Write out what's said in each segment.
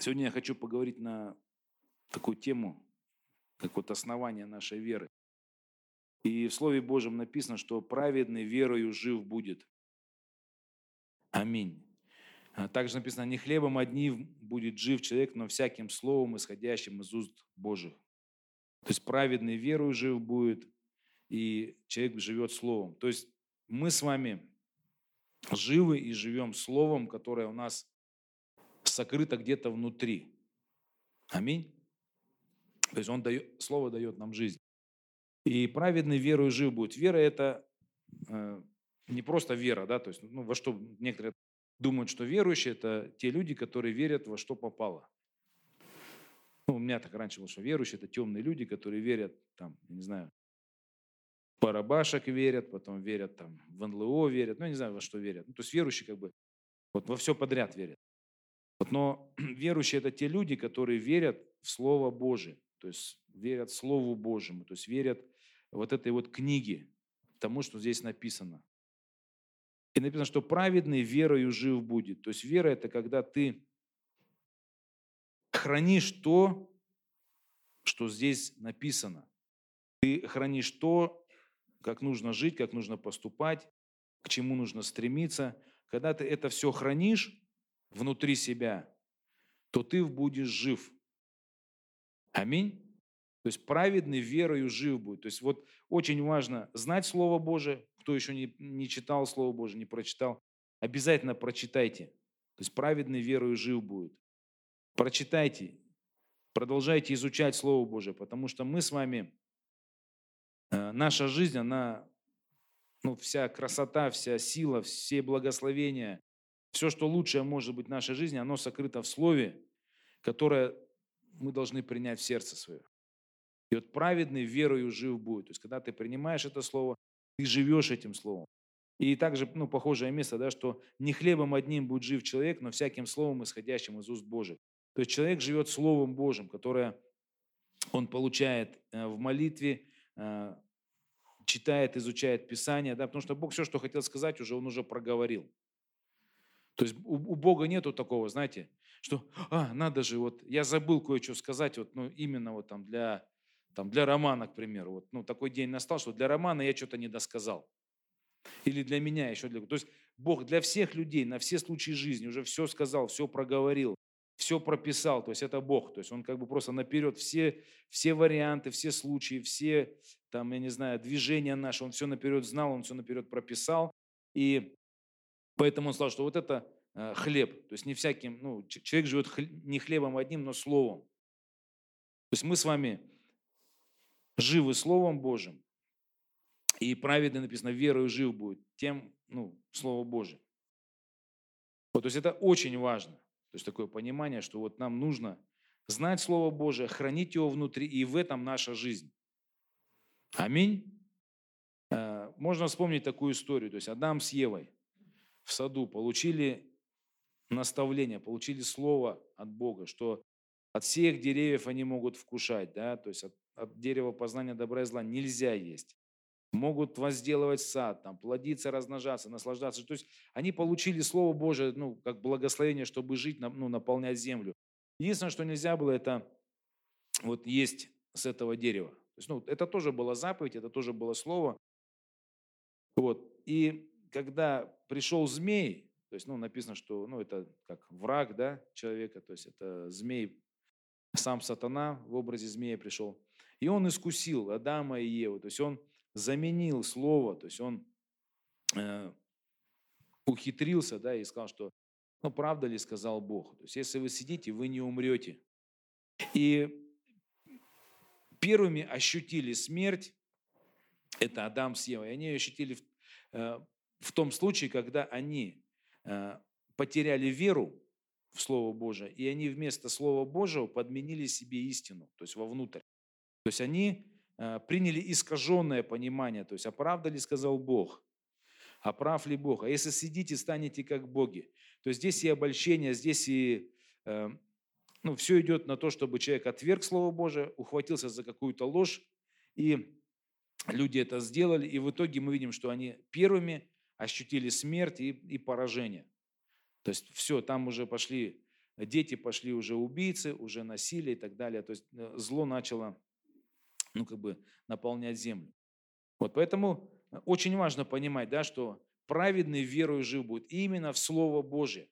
Сегодня я хочу поговорить на такую тему, как вот основание нашей веры. И в Слове Божьем написано, что праведный верою жив будет. Аминь. А также написано, не хлебом одним будет жив человек, но всяким словом, исходящим из уст Божьих. То есть праведный верою жив будет, и человек живет словом. То есть мы с вами живы и живем словом, которое у нас сокрыто где-то внутри. Аминь. То есть он дает, слово дает нам жизнь. И праведный верою жив будет. Вера – это э, не просто вера, да, то есть ну, во что некоторые думают, что верующие – это те люди, которые верят во что попало. Ну, у меня так раньше было, что верующие – это темные люди, которые верят, там, я не знаю, парабашек верят, потом верят там в НЛО верят, ну, я не знаю, во что верят. Ну, то есть верующие как бы вот во все подряд верят. Вот, но верующие – это те люди, которые верят в Слово Божие, то есть верят Слову Божьему, то есть верят вот этой вот книге, тому, что здесь написано. И написано, что праведный верою жив будет. То есть вера – это когда ты хранишь то, что здесь написано. Ты хранишь то, как нужно жить, как нужно поступать, к чему нужно стремиться. Когда ты это все хранишь внутри себя, то ты будешь жив. Аминь. То есть праведный верою жив будет. То есть вот очень важно знать Слово Божие. Кто еще не, не читал Слово Божие, не прочитал, обязательно прочитайте. То есть праведный верою жив будет. Прочитайте, продолжайте изучать Слово Божие, потому что мы с вами, э, наша жизнь, она, ну, вся красота, вся сила, все благословения, все, что лучшее может быть в нашей жизни, оно сокрыто в Слове, которое мы должны принять в сердце свое. И вот праведный верою жив будет. То есть, когда ты принимаешь это слово, ты живешь этим словом. И также, ну, похожее место, да, что не хлебом одним будет жив человек, но всяким словом, исходящим из уст Божьих. То есть человек живет Словом Божьим, которое он получает э, в молитве, э, читает, изучает Писание, да, потому что Бог все, что хотел сказать, уже он уже проговорил. То есть у, у Бога нету такого, знаете, что, а, надо же, вот я забыл кое-что сказать, вот, ну, именно вот там для там для романа, к примеру, вот, ну, такой день настал, что для романа я что-то не досказал. Или для меня еще для... То есть Бог для всех людей, на все случаи жизни уже все сказал, все проговорил, все прописал. То есть это Бог. То есть Он как бы просто наперед все, все варианты, все случаи, все, там, я не знаю, движения наши, Он все наперед знал, Он все наперед прописал. И поэтому Он сказал, что вот это э, хлеб. То есть не всяким, ну, человек живет не хлебом одним, но словом. То есть мы с вами живы Словом Божьим, и праведный, написано, верою жив будет, тем, ну, Слово Божье. Вот, то есть это очень важно. То есть такое понимание, что вот нам нужно знать Слово Божие, хранить его внутри, и в этом наша жизнь. Аминь. Э, можно вспомнить такую историю. То есть Адам с Евой в саду получили наставление, получили слово от Бога, что от всех деревьев они могут вкушать, да, то есть от от дерева познания добра и зла нельзя есть. Могут возделывать сад, там, плодиться, размножаться, наслаждаться. То есть они получили Слово Божие, ну, как благословение, чтобы жить, ну, наполнять землю. Единственное, что нельзя было, это вот есть с этого дерева. То есть, ну, это тоже была заповедь, это тоже было слово. Вот. И когда пришел змей, то есть, ну, написано, что, ну, это как враг, да, человека, то есть это змей, сам сатана в образе змея пришел. И он искусил Адама и Еву, то есть он заменил слово, то есть он э, ухитрился, да, и сказал, что, ну, правда ли сказал Бог? То есть если вы сидите, вы не умрете. И первыми ощутили смерть, это Адам с Евой, они ощутили э, в том случае, когда они э, потеряли веру в Слово Божие, и они вместо Слова Божьего подменили себе истину, то есть вовнутрь. То есть они э, приняли искаженное понимание, то есть, а ли сказал Бог? А прав ли Бог? А если сидите, станете как боги. То есть здесь и обольщение, здесь и э, ну, все идет на то, чтобы человек отверг Слово Божие, ухватился за какую-то ложь, и люди это сделали, и в итоге мы видим, что они первыми ощутили смерть и, и поражение. То есть все, там уже пошли дети пошли уже убийцы, уже насилие и так далее. То есть э, зло начало, ну, как бы наполнять землю. Вот поэтому очень важно понимать, да, что праведный верою жив будет именно в Слово Божие.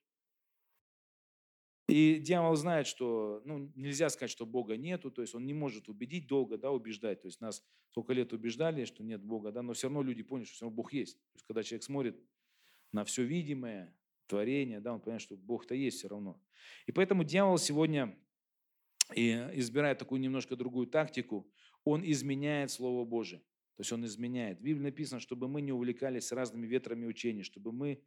И дьявол знает, что ну, нельзя сказать, что Бога нету, то есть он не может убедить долго, да, убеждать. То есть нас сколько лет убеждали, что нет Бога, да, но все равно люди поняли, что все равно Бог есть. То есть когда человек смотрит на все видимое, творение, да, он понимает, что Бог-то есть все равно. И поэтому дьявол сегодня и избирает такую немножко другую тактику, он изменяет Слово Божие. То есть он изменяет. В Библии написано, чтобы мы не увлекались разными ветрами учений, чтобы мы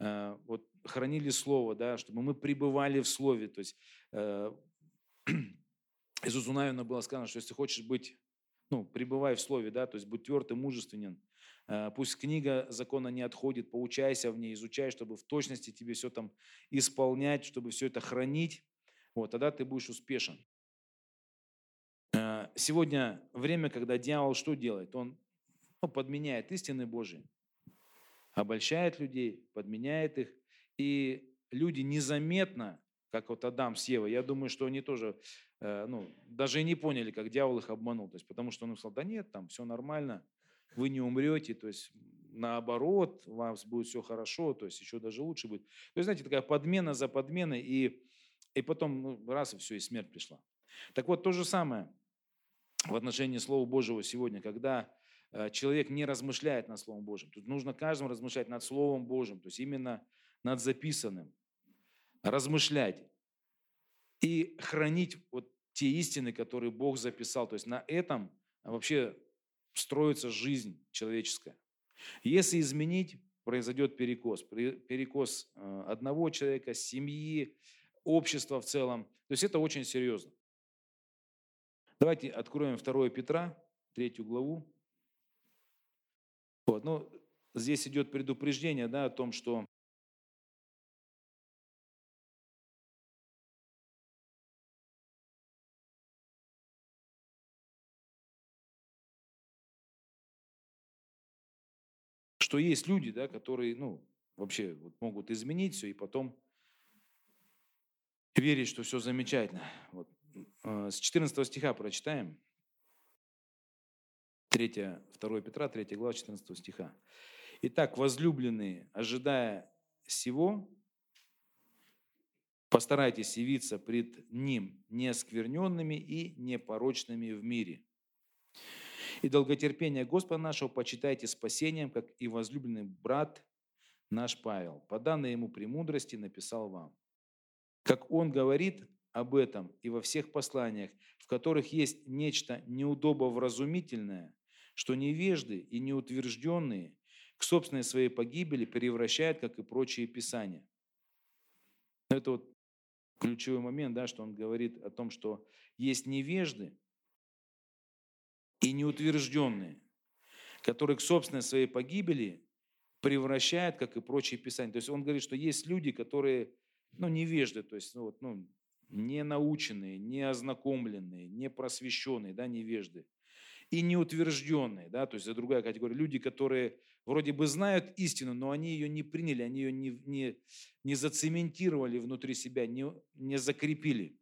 э, вот, хранили Слово, да, чтобы мы пребывали в Слове. То есть э, Иисусу Навину было сказано, что если хочешь быть, ну, пребывай в Слове, да, то есть будь тверд и мужественен, Э, пусть книга закона не отходит, поучайся в ней, изучай, чтобы в точности тебе все там исполнять, чтобы все это хранить. Вот, тогда ты будешь успешен. Э, сегодня время, когда дьявол что делает? Он ну, подменяет истины Божьи, обольщает людей, подменяет их, и люди незаметно, как вот Адам с Евой, я думаю, что они тоже э, ну, даже и не поняли, как дьявол их обманул. То есть, потому что он им сказал, да нет, там все нормально, вы не умрете, то есть наоборот, у вас будет все хорошо, то есть еще даже лучше будет. То есть, знаете, такая подмена за подменой, и, и потом ну, раз и все, и смерть пришла. Так вот, то же самое в отношении Слова Божьего сегодня, когда человек не размышляет над Словом Божьим. Тут нужно каждому размышлять над Словом Божьим, то есть именно над записанным. Размышлять и хранить вот те истины, которые Бог записал. То есть на этом вообще строится жизнь человеческая. Если изменить, произойдет перекос. Перекос э, одного человека, семьи, общества в целом. То есть это очень серьезно. Давайте откроем 2 Петра, третью главу. Вот, ну, здесь идет предупреждение да, о том, что что есть люди, да, которые, ну, вообще вот могут изменить все и потом верить, что все замечательно. Вот. С 14 стиха прочитаем. 3, 2 Петра, 3 глава, 14 стиха. Итак, возлюбленные, ожидая всего, постарайтесь явиться пред Ним неоскверненными и непорочными в мире – и долготерпение Господа нашего почитайте спасением, как и возлюбленный брат наш Павел, по данной ему премудрости написал вам. Как он говорит об этом и во всех посланиях, в которых есть нечто неудобовразумительное, что невежды и неутвержденные к собственной своей погибели превращают, как и прочие писания. Это вот ключевой момент, да, что он говорит о том, что есть невежды, и неутвержденные, которые к собственной своей погибели превращают, как и прочие писания. То есть он говорит, что есть люди, которые ну, невежды, то есть ну, вот, ну, не наученные, не ознакомленные, не просвещенные, да, невежды. И неутвержденные, да, то есть это другая категория. Люди, которые вроде бы знают истину, но они ее не приняли, они ее не, не, не зацементировали внутри себя, не, не закрепили.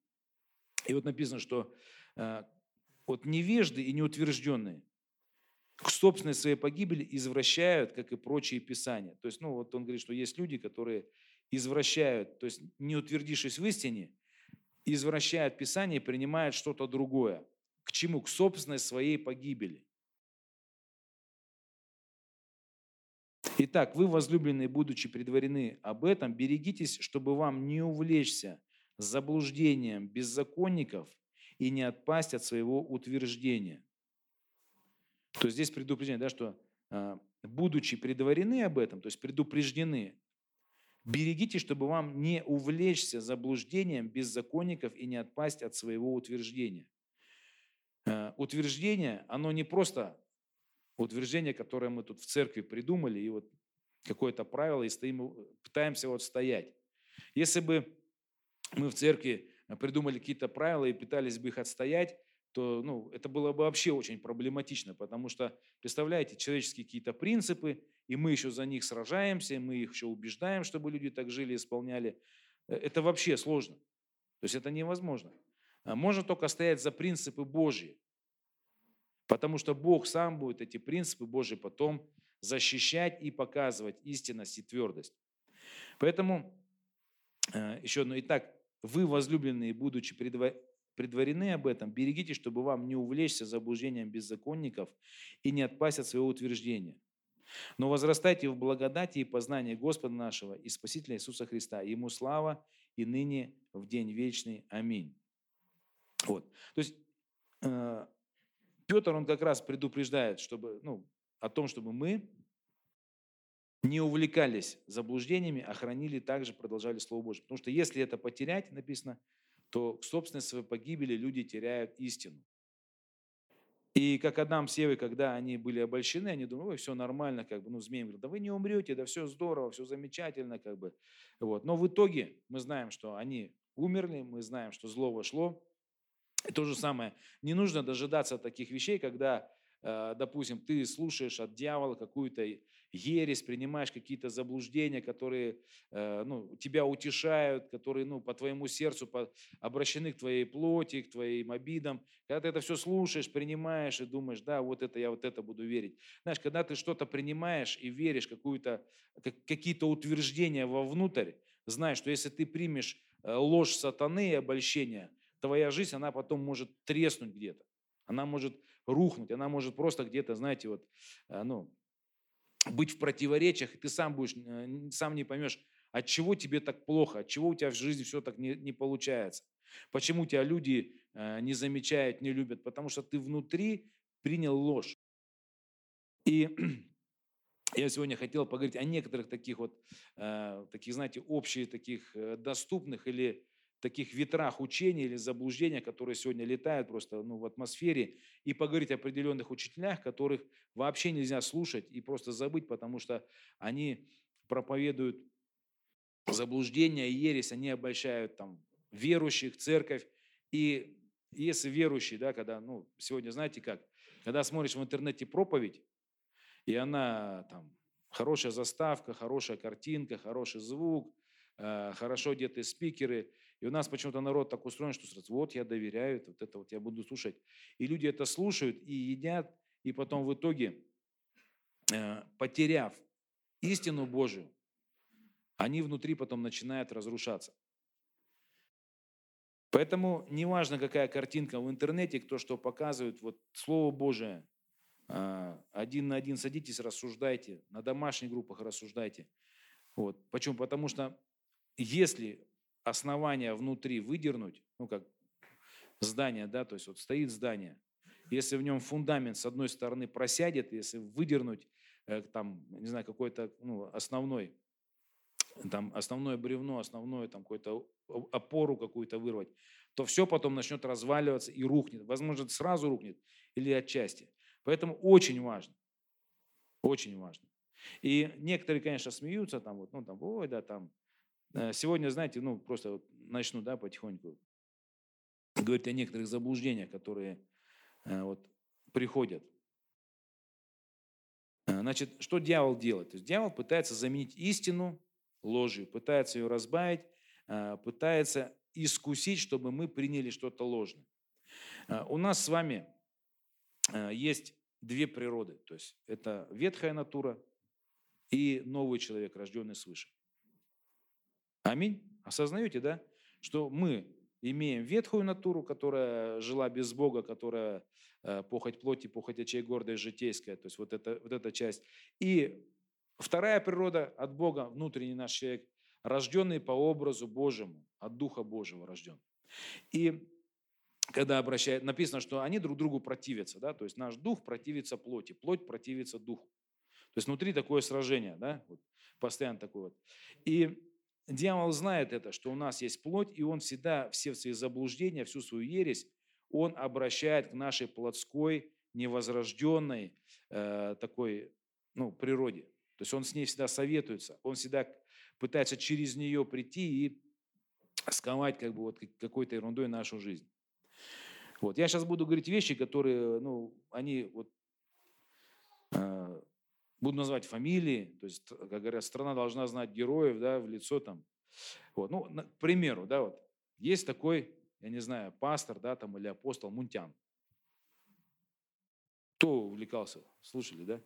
И вот написано, что э, вот невежды и неутвержденные к собственной своей погибели извращают, как и прочие писания. То есть, ну, вот он говорит, что есть люди, которые извращают, то есть не утвердившись в истине, извращают Писание и принимают что-то другое. К чему? К собственной своей погибели. Итак, вы, возлюбленные, будучи предварены об этом, берегитесь, чтобы вам не увлечься заблуждением беззаконников – и не отпасть от своего утверждения. То есть здесь предупреждение, да, что а, будучи предварены об этом, то есть предупреждены, берегите, чтобы вам не увлечься заблуждением беззаконников и не отпасть от своего утверждения. Утверждение, оно не просто утверждение, которое мы тут в церкви придумали, и вот какое-то правило, и стоим, пытаемся вот стоять. Если бы мы в церкви придумали какие-то правила и пытались бы их отстоять, то ну, это было бы вообще очень проблематично, потому что, представляете, человеческие какие-то принципы, и мы еще за них сражаемся, и мы их еще убеждаем, чтобы люди так жили, исполняли. э, это вообще сложно. То есть это невозможно. А можно только стоять за принципы Божьи. Потому что Бог сам будет эти принципы Божьи потом защищать и показывать истинность и твердость. Поэтому, э, еще одно, итак, вы, возлюбленные, будучи предварены об этом, берегите, чтобы вам не увлечься заблуждением беззаконников и не отпасть от своего утверждения. Но возрастайте в благодати и познании Господа нашего и Спасителя Иисуса Христа. Ему слава и ныне в день вечный. Аминь. Вот. То есть э, Петр, он как раз предупреждает чтобы, ну, о том, чтобы мы не увлекались заблуждениями, а хранили также, продолжали Слово Божье. Потому что если это потерять, написано, то к собственной своей погибели люди теряют истину. И как Адам с Евой, когда они были обольщены, они думали, ой, все нормально, как бы, ну, змей говорит, да вы не умрете, да все здорово, все замечательно, как бы. Вот. Но в итоге мы знаем, что они умерли, мы знаем, что зло вошло. И то же самое, не нужно дожидаться таких вещей, когда Э, допустим, ты слушаешь от дьявола какую-то ересь, принимаешь какие-то заблуждения, которые э, ну, тебя утешают, которые ну, по твоему сердцу обращены к твоей плоти, к твоим обидам. Когда ты это все слушаешь, принимаешь и думаешь, да, вот это я вот это буду верить. Знаешь, когда ты что-то принимаешь и веришь, какую-то, какие-то утверждения вовнутрь, знай, что если ты примешь э, ложь сатаны и обольщение, твоя жизнь, она потом может треснуть где-то. Она может рухнуть, она может просто где-то, знаете, вот, э, ну, быть в противоречиях, и ты сам будешь, э, сам не поймешь, от чего тебе так плохо, от чего у тебя в жизни все так не, не получается. Почему тебя люди э, не замечают, не любят? Потому что ты внутри принял ложь. И я сегодня хотел поговорить о некоторых таких вот, таких, знаете, общих, таких доступных или таких ветрах учения или заблуждения, которые сегодня летают просто ну, в атмосфере, и поговорить о определенных учителях, которых вообще нельзя слушать и просто забыть, потому что они проповедуют заблуждения и ересь, они обольщают там верующих, церковь. И если верующий, да, когда, ну, сегодня знаете как, когда смотришь в интернете проповедь, и она там хорошая заставка, хорошая картинка, хороший звук, э, хорошо одетые спикеры – и у нас почему-то народ так устроен, что сразу, вот я доверяю, вот это вот я буду слушать. И люди это слушают и едят, и потом в итоге, э, потеряв истину Божию, они внутри потом начинают разрушаться. Поэтому неважно, какая картинка в интернете, кто что показывает, вот Слово Божие, э, один на один садитесь, рассуждайте, на домашних группах рассуждайте. Вот. Почему? Потому что если основания внутри выдернуть, ну как здание, да, то есть вот стоит здание, если в нем фундамент с одной стороны просядет, если выдернуть э, там, не знаю, какой-то ну, основной, там основное бревно, основное там какую-то опору какую-то вырвать, то все потом начнет разваливаться и рухнет. Возможно, сразу рухнет или отчасти. Поэтому очень важно, очень важно. И некоторые, конечно, смеются, там вот, ну там, ой, да, там, сегодня, знаете, ну просто начну, да, потихоньку говорить о некоторых заблуждениях, которые э, вот приходят. Э, значит, что дьявол делает? То есть дьявол пытается заменить истину ложью, пытается ее разбавить, пытается искусить, чтобы мы приняли что-то ложное. У нас с вами есть две природы. То есть это ветхая натура и новый человек, рожденный свыше. Аминь. Осознаете, да? Что мы имеем ветхую натуру, которая жила без Бога, которая э, похоть плоти, похоть очей, гордая, житейская, то есть вот, это, вот эта часть. И вторая природа от Бога, внутренний наш человек, рожденный по образу Божьему, от Духа Божьего рожден. И когда обращает, написано, что они друг другу противятся, да, то есть наш дух противится плоти, плоть противится духу. То есть внутри такое сражение, да, вот, постоянно такое вот. И Дьявол знает это, что у нас есть плоть, и он всегда все свои заблуждения, всю свою ересь, он обращает к нашей плотской, невозрожденной э, такой ну, природе. То есть он с ней всегда советуется, он всегда пытается через нее прийти и сковать как бы вот какой-то ерундой нашу жизнь. Вот. Я сейчас буду говорить вещи, которые, ну, они вот, Буду называть фамилии, то есть, как говорят, страна должна знать героев, да, в лицо там. Вот. Ну, к примеру, да, вот, есть такой, я не знаю, пастор, да, там, или апостол Мунтян. Кто увлекался? Слушали, да?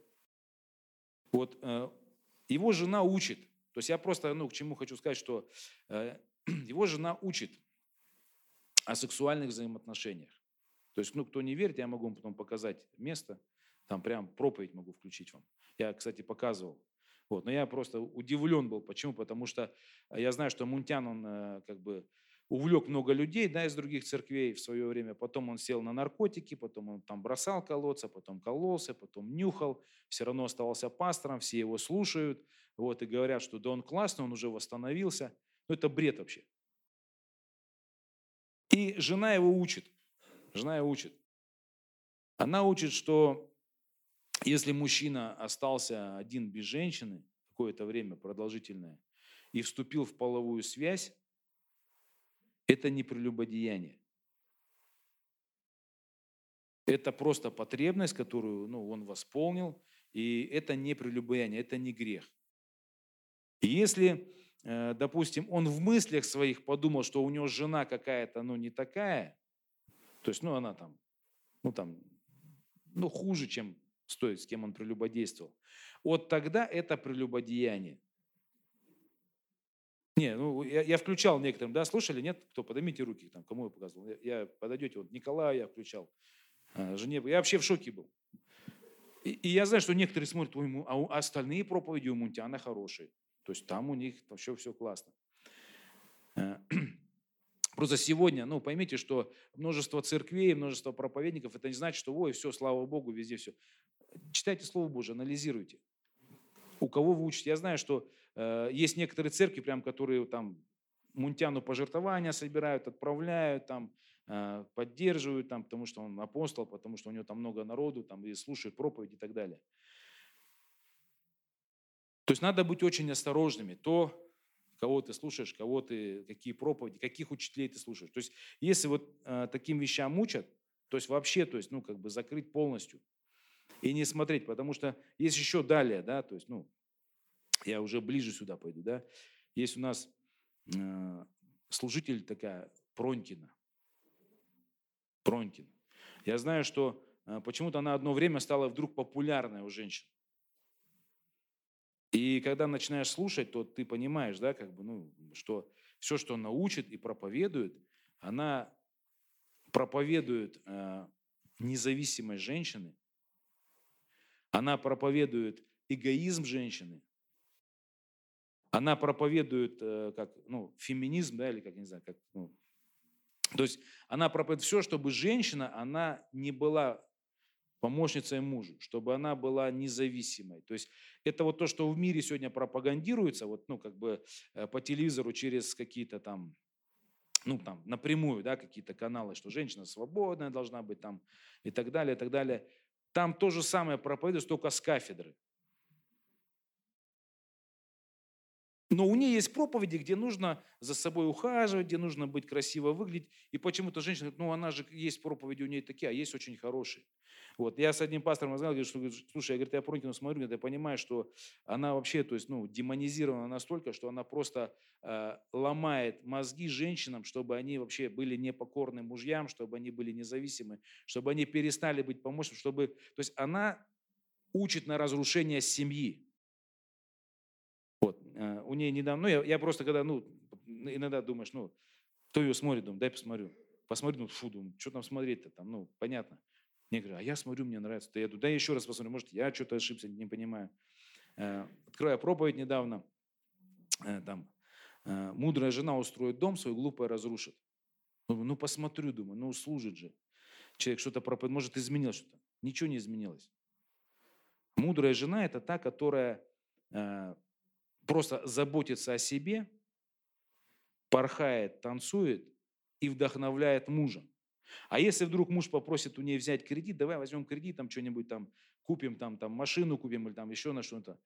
Вот э, его жена учит. То есть я просто, ну, к чему хочу сказать, что э, его жена учит о сексуальных взаимоотношениях. То есть, ну, кто не верит, я могу вам потом показать место, там прям проповедь могу включить вам. Я, кстати, показывал. Вот. Но я просто удивлен был. Почему? Потому что я знаю, что Мунтян, он э, как бы увлек много людей да, из других церквей в свое время. Потом он сел на наркотики, потом он там бросал колоться, потом кололся, потом нюхал. Все равно оставался пастором, все его слушают. Вот, и говорят, что да он классный, он уже восстановился. Ну это бред вообще. И жена его учит. Жена его учит. Она учит, что если мужчина остался один без женщины какое-то время продолжительное и вступил в половую связь, это не прелюбодеяние. Это просто потребность, которую ну, он восполнил, и это не прелюбодеяние, это не грех. И если, э, допустим, он в мыслях своих подумал, что у него жена какая-то, ну, не такая, то есть, ну, она там, ну, там, ну, хуже, чем стоит, с кем он прелюбодействовал. Вот тогда это прелюбодеяние. Не, ну я, я включал некоторым, да, слушали, нет? Кто? Поднимите руки, там, кому я показывал. Я, я подойдете, вот Николая я включал, а, жене. Я вообще в шоке был. И, и я знаю, что некоторые смотрят, ой, а остальные проповеди у Мунтиана хорошие. То есть там у них вообще все классно. Просто сегодня, ну, поймите, что множество церквей, множество проповедников, это не значит, что, ой, все, слава Богу, везде все. Читайте Слово Божие, анализируйте. У кого вы учите? Я знаю, что э, есть некоторые церкви, прям, которые там Мунтяну пожертвования собирают, отправляют, там, э, поддерживают, там, потому что он апостол, потому что у него там много народу, там, и слушают проповедь и так далее. То есть надо быть очень осторожными. То, кого ты слушаешь, кого ты, какие проповеди, каких учителей ты слушаешь. То есть если вот э, таким вещам учат, то есть вообще, то есть, ну, как бы закрыть полностью и не смотреть, потому что есть еще далее, да, то есть, ну, я уже ближе сюда пойду, да, есть у нас э, служитель такая Пронькина, Пронькин. Я знаю, что э, почему-то она одно время стала вдруг популярной у женщин. И когда начинаешь слушать, то ты понимаешь, да, как бы, ну, что все, что она учит и проповедует, она проповедует э, независимость женщины, она проповедует эгоизм женщины. Она проповедует э, как, ну, феминизм, да, или как, не знаю, как, ну, то есть она проповедует все, чтобы женщина, она не была помощницей мужу, чтобы она была независимой. То есть это вот то, что в мире сегодня пропагандируется, вот, ну, как бы э, по телевизору через какие-то там ну, там, напрямую, да, какие-то каналы, что женщина свободная должна быть там и так далее, и так далее. Там то же самое проповедуется, только с кафедры. Но у нее есть проповеди, где нужно за собой ухаживать, где нужно быть красиво выглядеть. И почему-то женщина говорит, ну она же есть проповеди у нее такие, а есть очень хорошие. Вот. Я с одним пастором разговаривал, что, слушай, я, говорит, я Пронькину смотрю, я понимаю, что она вообще, то есть, ну, демонизирована настолько, что она просто э, ломает мозги женщинам, чтобы они вообще были непокорны мужьям, чтобы они были независимы, чтобы они перестали быть помощниками, чтобы... То есть она учит на разрушение семьи. Э, у нее недавно, ну, я, я просто когда, ну, иногда думаешь, ну, кто ее смотрит, думаю, дай посмотрю. Посмотрю, ну, фу, думаю, что там смотреть-то там, ну, понятно. Мне говорят, а я смотрю, мне нравится. То я думаю, да еще раз посмотрю, может, я что-то ошибся, не понимаю. Э, открываю проповедь недавно, э, там, мудрая жена устроит дом свой, глупая разрушит. Ну, посмотрю, думаю, ну, служит же. Человек что-то проповедует, может, изменилось что-то. Ничего не изменилось. Мудрая жена – это та, которая просто заботится о себе, порхает, танцует и вдохновляет мужа. А если вдруг муж попросит у нее взять кредит, давай возьмем кредит, там что-нибудь там купим, там, там машину купим или там еще на что-то.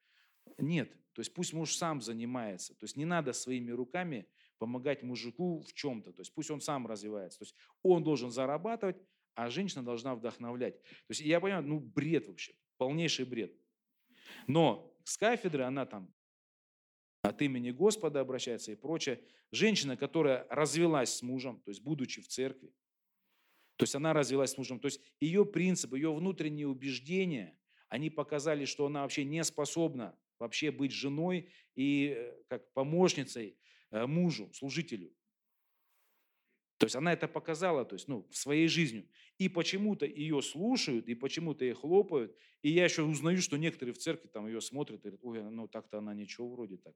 Нет, то есть пусть муж сам занимается. То есть не надо своими руками помогать мужику в чем-то. То есть пусть он сам развивается. То есть он должен зарабатывать, а женщина должна вдохновлять. То есть я понимаю, ну бред вообще, полнейший бред. Но с кафедры она там от имени Господа обращается и прочее. Женщина, которая развелась с мужем, то есть будучи в церкви, то есть она развелась с мужем, то есть ее принципы, ее внутренние убеждения, они показали, что она вообще не способна вообще быть женой и э, как помощницей э, мужу, служителю. То есть она это показала, то есть, ну, своей жизнью. И почему-то ее слушают, и почему-то ей хлопают. И я еще узнаю, что некоторые в церкви там ее смотрят и говорят, ой, ну так-то она ничего вроде так.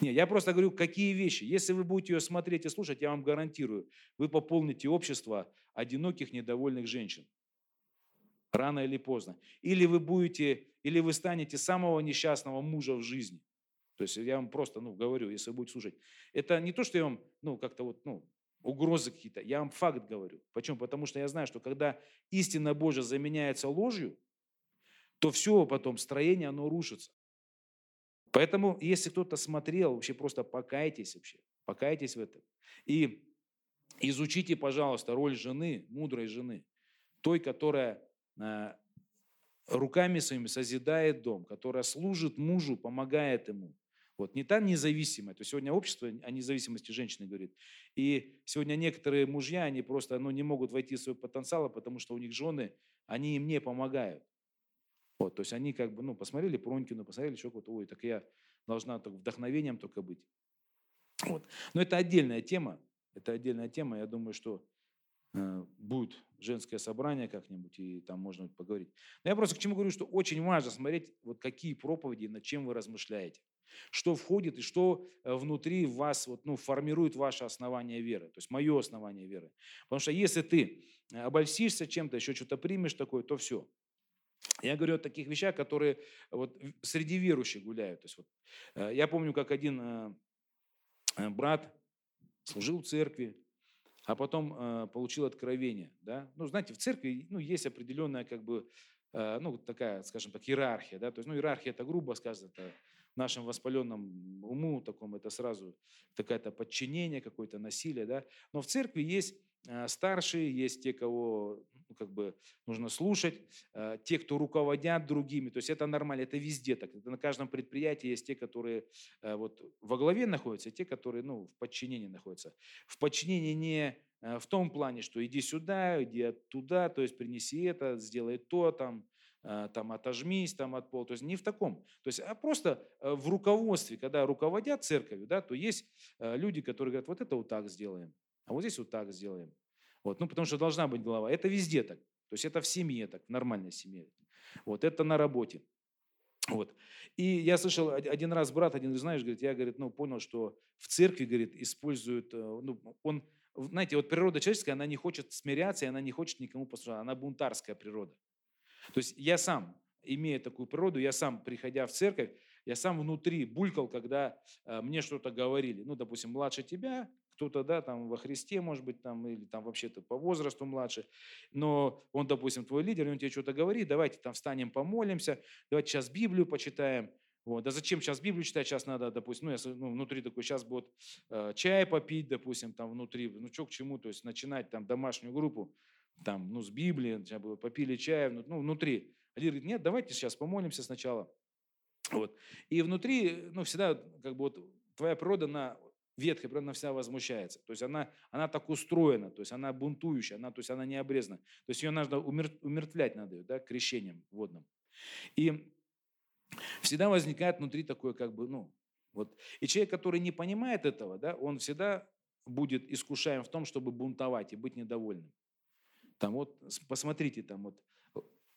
Не, я просто говорю, какие вещи. Если вы будете ее смотреть и слушать, я вам гарантирую, вы пополните общество одиноких, недовольных женщин. Рано или поздно. Или вы будете, или вы станете самого несчастного мужа в жизни. То есть я вам просто, ну, говорю, если вы будете слушать. Это не то, что я вам, ну, как-то вот, ну, угрозы какие-то. Я вам факт говорю. Почему? Потому что я знаю, что когда истина Божья заменяется ложью, то все потом, строение, оно рушится. Поэтому, если кто-то смотрел, вообще просто покайтесь вообще, покайтесь в этом. И изучите, пожалуйста, роль жены, мудрой жены, той, которая э, руками своими созидает дом, которая служит мужу, помогает ему, вот, не та независимая. То есть сегодня общество о независимости женщины говорит. И сегодня некоторые мужья, они просто ну, не могут войти в свой потенциал, потому что у них жены, они им не помогают. Вот, то есть они как бы, ну, посмотрели Пронькину, посмотрели еще кого-то, ой, так я должна так вдохновением только быть. Вот. Но это отдельная тема, это отдельная тема, я думаю, что э, будет женское собрание как-нибудь, и там можно поговорить. Но я просто к чему говорю, что очень важно смотреть, вот какие проповеди, над чем вы размышляете. Что входит и что э, внутри вас вот, ну, формирует ваше основание веры, то есть мое основание веры. Потому что если ты э, обольстишься чем-то, еще что-то примешь такое, то все. Я говорю о таких вещах, которые вот среди верующих гуляют. То есть вот, э, я помню, как один брат служил в церкви, а потом получил откровение. Да? Ну, знаете, в церкви ну, есть определенная как бы, ну, такая, скажем так, иерархия. Да? То есть, ну, иерархия это грубо сказано, это нашем воспаленном уму таком это сразу такое-то подчинение, какое-то насилие, да. Но в церкви есть э, старшие, есть те, кого ну, как бы нужно слушать, э, те, кто руководят другими. То есть это нормально, это везде так. Это на каждом предприятии есть те, которые э, вот во главе находятся, и те, которые ну, в подчинении находятся. В подчинении не в том плане, что иди сюда, иди туда, то есть принеси это, сделай то, там, там отожмись там от пола, то есть не в таком, то есть а просто э, в руководстве, когда руководят церковью, да, то есть э, люди, которые говорят, вот это вот так сделаем, а вот здесь вот так сделаем, вот, ну потому что должна быть голова, это везде так, то есть это в семье так, в нормальной семье, вот, это на работе, вот. И я слышал один раз брат, один, знаешь, говорит, я, говорит, ну, понял, что в церкви, говорит, используют, ну, он, знаете, вот природа человеческая, она не хочет смиряться, и она не хочет никому послушать, она бунтарская природа. То есть я сам, имея такую природу, я сам, приходя в церковь, я сам внутри булькал, когда э, мне что-то говорили. Ну, допустим, младше тебя, кто-то, да, там во Христе, может быть, там, или там вообще-то по возрасту младше, но он, допустим, твой лидер, он тебе что-то говорит, давайте там встанем, помолимся, давайте сейчас Библию почитаем. Вот. Да зачем сейчас Библию читать? Сейчас надо, допустим, ну, я ну, внутри такой, сейчас будет э, чай попить, допустим, там внутри, ну, что к чему, то есть начинать там домашнюю группу там, ну, с Библии, попили чай, ну, внутри. Один говорит, нет, давайте сейчас помолимся сначала. Вот. И внутри, ну, всегда, как бы вот твоя природа, на ветхая природа, она вся возмущается. То есть она, она так устроена, то есть она бунтующая, она, то есть она не обрезана. То есть ее надо умер, умертвлять надо ее, да, крещением водным. И всегда возникает внутри такое, как бы, ну, вот. И человек, который не понимает этого, да, он всегда будет искушаем в том, чтобы бунтовать и быть недовольным. Там вот, посмотрите, там вот,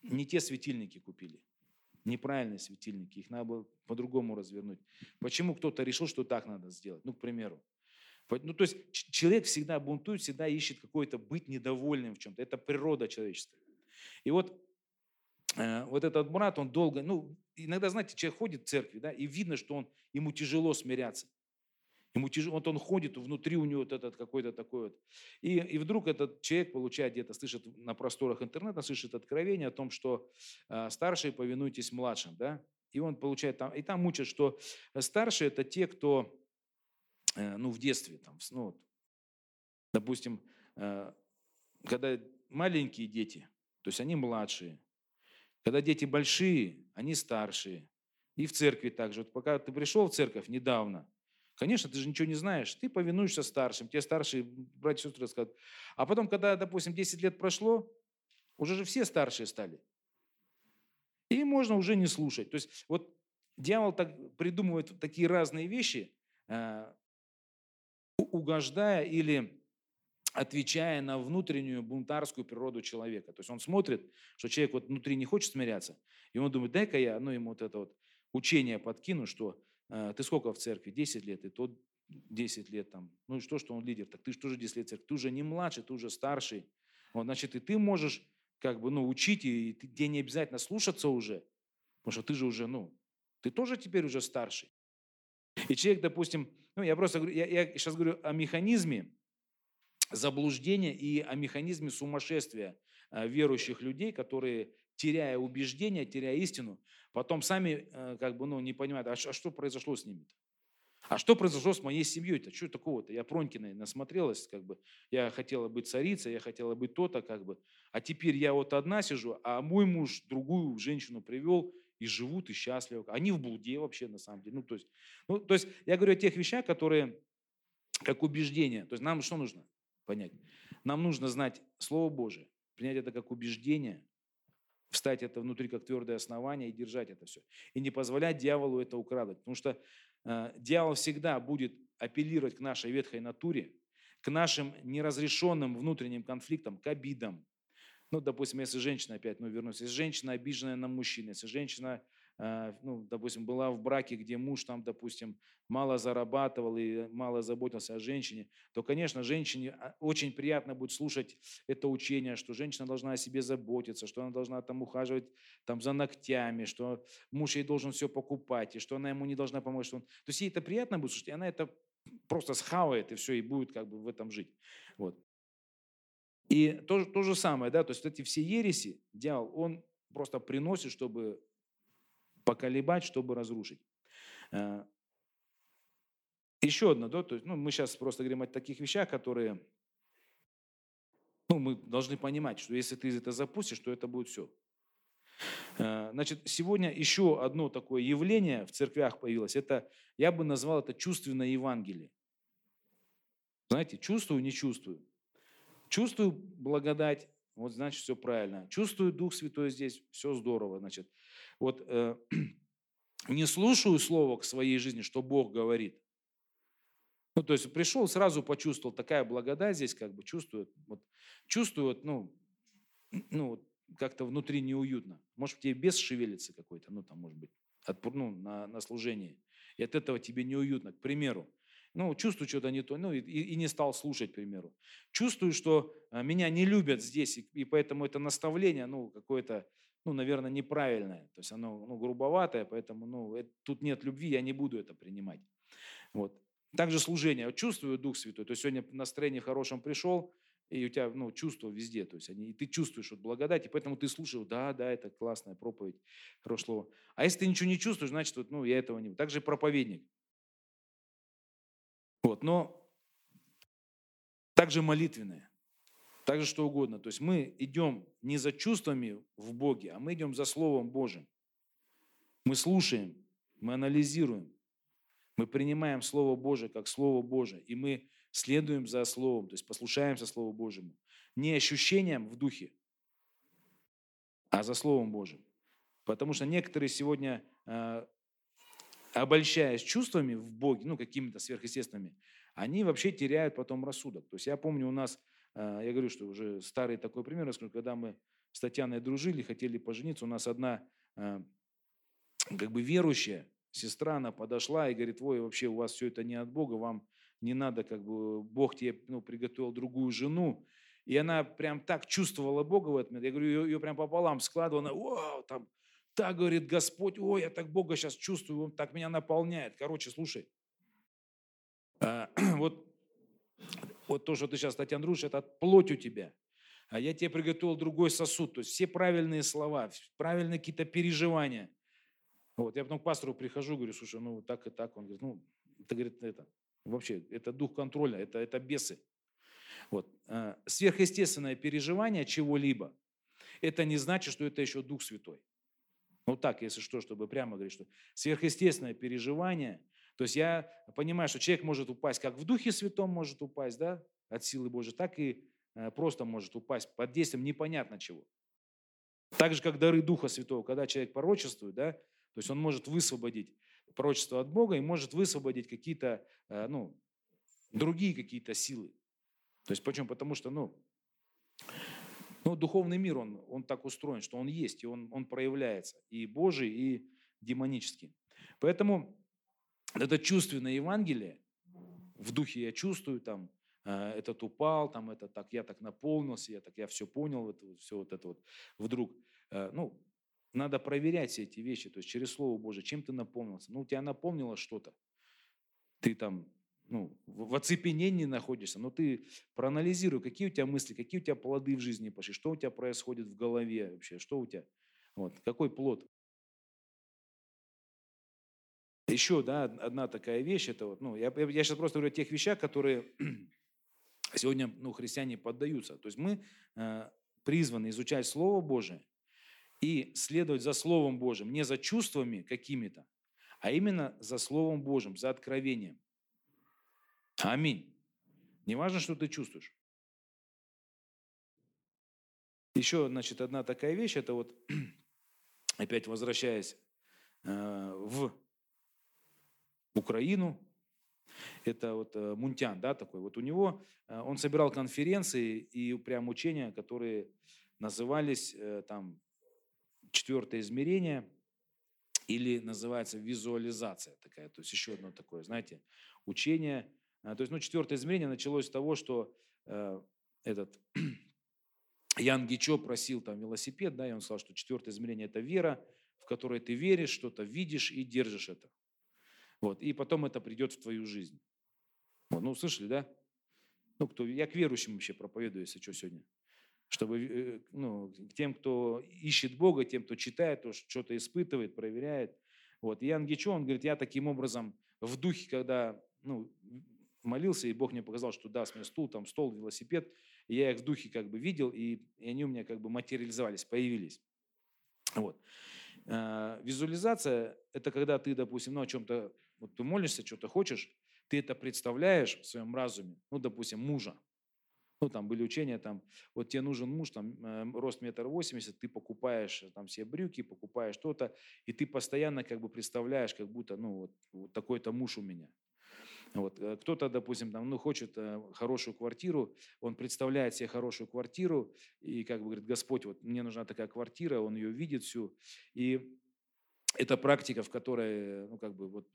не те светильники купили, неправильные светильники, их надо было по-другому развернуть. Почему кто-то решил, что так надо сделать? Ну, к примеру. Ну, то есть человек всегда бунтует, всегда ищет какое-то быть недовольным в чем-то. Это природа человеческая. И вот, э, вот этот брат, он долго, ну, иногда, знаете, человек ходит в церкви, да, и видно, что он, ему тяжело смиряться. Ему тяжело, вот он ходит, внутри у него вот этот какой-то такой вот. И, и вдруг этот человек получает где-то, слышит на просторах интернета, слышит откровение о том, что э, старшие повинуйтесь младшим, да? И он получает там, и там учат, что старшие это те, кто, э, ну, в детстве, там, ну, допустим, э, когда маленькие дети, то есть они младшие, когда дети большие, они старшие, И в церкви также. Вот пока ты пришел в церковь недавно, конечно, ты же ничего не знаешь, ты повинуешься старшим, тебе старшие братья и сестры скажут. А потом, когда, допустим, 10 лет прошло, уже же все старшие стали. И можно уже не слушать. То есть вот дьявол так придумывает такие разные вещи, э, угождая или отвечая на внутреннюю бунтарскую природу человека. То есть он смотрит, что человек вот внутри не хочет смиряться, и он думает, дай-ка я, ну, ему вот это вот учение подкину, что ты сколько в церкви? 10 лет, и тот 10 лет там. Ну и что, что он лидер? Так ты же тоже 10 лет в церкви. Ты уже не младший, ты уже старший. Вот, значит, и ты можешь как бы, ну, учить, и тебе не обязательно слушаться уже, потому что ты же уже, ну, ты тоже теперь уже старший. И человек, допустим, ну, я просто говорю, я, я сейчас говорю о механизме заблуждения и о механизме сумасшествия э, верующих людей, которые, теряя убеждения, теряя истину, потом сами э, как бы, ну, не понимают, а, а что произошло с ними-то? А что произошло с моей семьей-то? Что такого-то? Я Пронькиной насмотрелась, как бы. Я хотела быть царицей, я хотела быть то-то, как бы. А теперь я вот одна сижу, а мой муж другую женщину привел, и живут, и счастливы. Они в блуде вообще, на самом деле. Ну, то есть, ну, то есть я говорю о тех вещах, которые как убеждение. То есть нам что нужно понять? Нам нужно знать Слово Божие, принять это как убеждение, встать это внутри как твердое основание и держать это все. И не позволять дьяволу это украдать. Потому что э, дьявол всегда будет апеллировать к нашей ветхой натуре, к нашим неразрешенным внутренним конфликтам, к обидам, ну, допустим, если женщина, опять, ну, вернусь, если женщина обиженная на мужчину, если женщина, ну, допустим, была в браке, где муж там, допустим, мало зарабатывал и мало заботился о женщине, то, конечно, женщине а, очень приятно будет слушать это учение, что женщина должна о себе заботиться, что она должна там ухаживать там за ногтями, что муж ей должен все покупать, и что она ему не должна помочь. Что он... То есть ей это приятно будет слушать, и она это просто схавает, и все, и будет как бы в этом жить. Вот. И то, то же самое, да, то есть эти все ереси, дьявол, он просто приносит, чтобы поколебать, чтобы разрушить. Э, Еще одно, да, то есть, ну, мы сейчас просто говорим о таких вещах, которые, ну, мы должны понимать, что если ты это запустишь, то это будет все. Э, значит, сегодня еще одно такое явление в церквях появилось. Это, я бы назвал это чувственное Евангелие. Знаете, чувствую, не чувствую. Чувствую благодать, вот значит все правильно. Чувствую Дух Святой здесь, все здорово, значит. Вот э, не слушаю слово к своей жизни, что Бог говорит. Ну, то есть пришел, сразу почувствовал, такая благодать здесь, как бы чувствую, вот, чувствую, вот, ну, ну, как-то внутри неуютно. Может, тебе бес шевелится какой-то, ну, там, может быть, от, ну, на, на служении. И от этого тебе неуютно, к примеру ну, чувствую что-то не то, ну, и, и не стал слушать, к примеру. Чувствую, что а, меня не любят здесь, и, и поэтому это наставление, ну, какое-то, ну, наверное, неправильное, то есть оно, ну, грубоватое, поэтому, ну, это, тут нет любви, я не буду это принимать. Вот. Также служение. Чувствую Дух Святой, то есть сегодня настроение хорошем пришел, и у тебя, ну, чувство везде, то есть они, и ты чувствуешь вот благодать, и поэтому ты слушаешь, да, да, это классная проповедь, хорошее слово. А если ты ничего не чувствуешь, значит, вот, ну, я этого не... Также проповедник. Но также молитвенное, также что угодно. То есть мы идем не за чувствами в Боге, а мы идем за Словом Божьим. Мы слушаем, мы анализируем, мы принимаем Слово Божие как Слово Божие, и мы следуем за Словом, то есть послушаемся Слову Божьему. Не ощущением в духе, а за Словом Божьим. Потому что некоторые сегодня а, обольщаясь чувствами в Боге, ну, какими-то сверхъестественными, они вообще теряют потом рассудок. То есть я помню у нас, э, я говорю, что уже старый такой пример, расскажу, когда мы с Татьяной дружили, хотели пожениться, у нас одна э, как бы верующая сестра, она подошла и говорит, ой, вообще у вас все это не от Бога, вам не надо, как бы Бог тебе ну, приготовил другую жену. И она прям так чувствовала Бога в этом. Я говорю, ее, ее прям пополам складывала, она, вау, там, так, говорит Господь, ой, я так Бога сейчас чувствую, Он так меня наполняет. Короче, слушай, а, вот, вот то, что ты сейчас, Татьяна, дружишь, это плоть у тебя. А я тебе приготовил другой сосуд. То есть все правильные слова, правильные какие-то переживания. Вот, я потом к пастору прихожу, говорю, слушай, ну так и так. Он говорит, ну, это, говорит, это, вообще, это дух контроля, это, это бесы. Вот. А, сверхъестественное переживание чего-либо, это не значит, что это еще Дух Святой. Ну так, если что, чтобы прямо говорить, что сверхъестественное переживание. То есть я понимаю, что человек может упасть, как в Духе Святом может упасть, да, от силы Божьей, так и э, просто может упасть под действием непонятно чего. Так же, как дары Духа Святого, когда человек пророчествует, да, то есть он может высвободить пророчество от Бога и может высвободить какие-то, э, ну, другие какие-то силы. То есть почему? Потому что, ну, ну, духовный мир, он, он так устроен, что он есть, и он, он проявляется, и Божий, и демонический. Поэтому это чувственное Евангелие, в духе я чувствую, там, э, этот упал, там, это так, я так наполнился, я так, я все понял, это, все вот это вот вдруг, э, ну, надо проверять все эти вещи, то есть через Слово Божие, чем ты наполнился. Ну, тебя наполнило что-то. Ты там ну, в оцепенении находишься, но ты проанализируй, какие у тебя мысли, какие у тебя плоды в жизни пошли, что у тебя происходит в голове вообще, что у тебя, вот, какой плод. Еще, да, одна такая вещь, это вот, ну, я, я сейчас просто говорю о тех вещах, которые сегодня, ну, христиане поддаются. То есть мы э, призваны изучать Слово Божие, и следовать за Словом Божьим, не за чувствами какими-то, а именно за Словом Божьим, за откровением. Аминь. Не важно, что ты чувствуешь. Еще, значит, одна такая вещь, это вот, опять возвращаясь э, в Украину, это вот э, Мунтян, да, такой. Вот у него, э, он собирал конференции и прям учения, которые назывались там четвертое измерение, или называется визуализация такая, то есть еще одно такое, знаете, учение. А, то есть, ну, четвертое измерение началось с того, что э, этот Ян Гичо просил там велосипед, да, и он сказал, что четвертое измерение – это вера, в которой ты веришь, что-то видишь и держишь это. Вот, и потом это придет в твою жизнь. Вот, ну, слышали, да? Ну, кто, я к верующим вообще проповедую, если что, сегодня чтобы э, ну, тем, кто ищет Бога, тем, кто читает, то что-то испытывает, проверяет. Вот. Иоанн Гичо, он говорит, я таким образом в духе, когда ну, молился, и Бог мне показал, что даст мне стул, там стол, велосипед, и я их в духе как бы видел, и, и они у меня как бы материализовались, появились. Вот. А, визуализация – это когда ты, допустим, ну, о чем-то, вот ты молишься, что-то хочешь, ты это представляешь в своем разуме, ну, допустим, мужа, ну, там были учения, там, вот тебе нужен муж, там, э, рост метр восемьдесят, ты покупаешь там все брюки, покупаешь что-то, и ты постоянно как бы представляешь, как будто, ну, вот, вот такой-то муж у меня. Вот. Э, кто-то, допустим, там, ну, хочет э, хорошую квартиру, он представляет себе хорошую квартиру, и как бы говорит, Господь, вот мне нужна такая квартира, он ее видит всю. И это практика, в которой, ну, как бы вот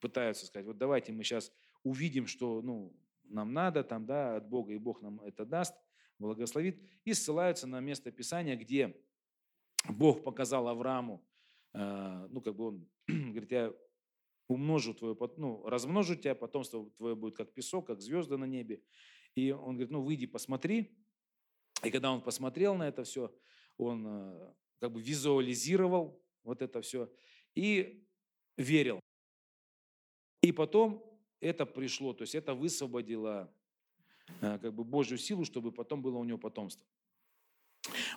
пытаются сказать, вот давайте мы сейчас увидим, что, ну, нам надо, там, да, от Бога, и Бог нам это даст, благословит, и ссылаются на место Писания, где Бог показал Аврааму, э, ну, как бы он говорит, я умножу твое, ну, размножу тебя, потомство твое будет как песок, как звезды на небе. И он говорит, ну, выйди, посмотри. И когда он посмотрел на это все, он э, как бы визуализировал вот это все и верил. И потом это пришло, то есть это высвободило э, как бы Божью силу, чтобы потом было у него потомство.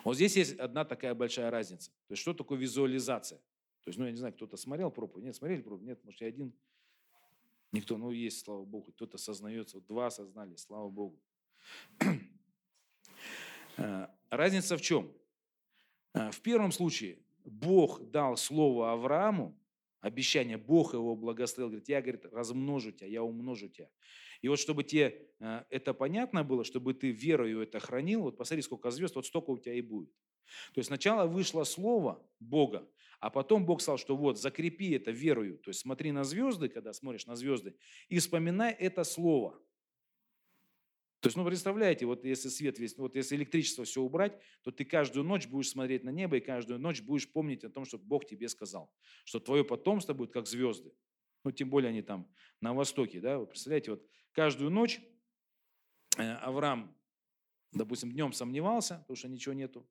Вот здесь есть одна такая большая разница. То есть что такое визуализация? То есть, ну, я не знаю, кто-то смотрел проповедь? Нет, смотрели проповедь? Нет, может, я один? Никто, ну, есть, слава Богу. Кто-то сознается, вот два осознали, слава Богу. Э, разница в чем? Э, в первом случае Бог дал слово Аврааму, Обещание, Бог его благословил, говорит, я, говорит, размножу тебя, я умножу тебя. И вот чтобы тебе э, это понятно было, чтобы ты верою это хранил, вот посмотри, сколько звезд, вот столько у тебя и будет. То есть сначала вышло слово Бога, а потом Бог сказал, что вот, закрепи это верою. То есть смотри на звезды, когда смотришь на звезды, и вспоминай это слово. То есть, ну, представляете, вот если свет весь, вот если электричество все убрать, то ты каждую ночь будешь смотреть на небо и каждую ночь будешь помнить о том, что Бог тебе сказал, что твое потомство будет как звезды. Ну, тем более они там на востоке, да, вы представляете, вот каждую ночь э, Авраам, допустим, днем сомневался, потому что ничего нету,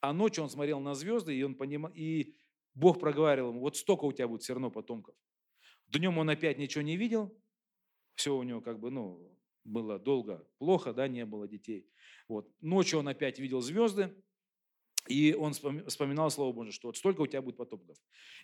а ночью он смотрел на звезды, и он понимал, и Бог проговаривал ему, вот столько у тебя будет все равно потомков. Днем он опять ничего не видел, все у него как бы, ну, было долго плохо, да, не было детей. Вот. Ночью он опять видел звезды, И он вспоминал Слово Божие, что вот столько у тебя будет потомков.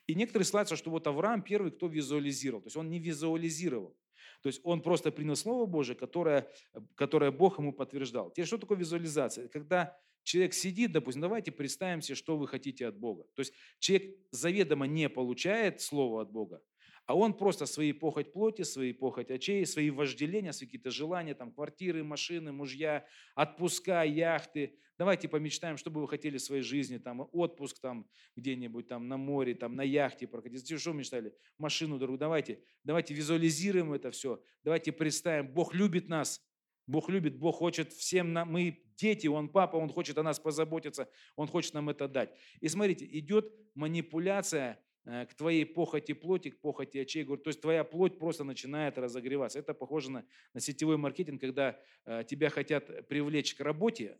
И некоторые ссылаются, что вот Авраам первый, кто визуализировал. То есть он не визуализировал. То есть он просто принял Слово Божие, которое, которое Бог ему подтверждал. Теперь что такое визуализация? Когда человек сидит, допустим, давайте представим себе, что вы хотите от Бога. То есть человек заведомо не получает Слово от Бога, а он просто свои похоть плоти, свои похоть очей, свои вожделения, свои какие-то желания, там, квартиры, машины, мужья, отпуска, яхты. Давайте помечтаем, что бы вы хотели в своей жизни, там, отпуск там где-нибудь там на море, там, на яхте прокатиться. Что вы мечтали? Машину дорогу. Давайте, давайте визуализируем это все. Давайте представим, Бог любит нас, Бог любит, Бог хочет всем нам, мы дети, Он папа, Он хочет о нас позаботиться, Он хочет нам это дать. И смотрите, идет манипуляция Э, к твоей похоти плоти, к похоти очей. То есть твоя плоть просто начинает разогреваться. Это похоже на, на сетевой маркетинг, когда э, тебя хотят привлечь к работе,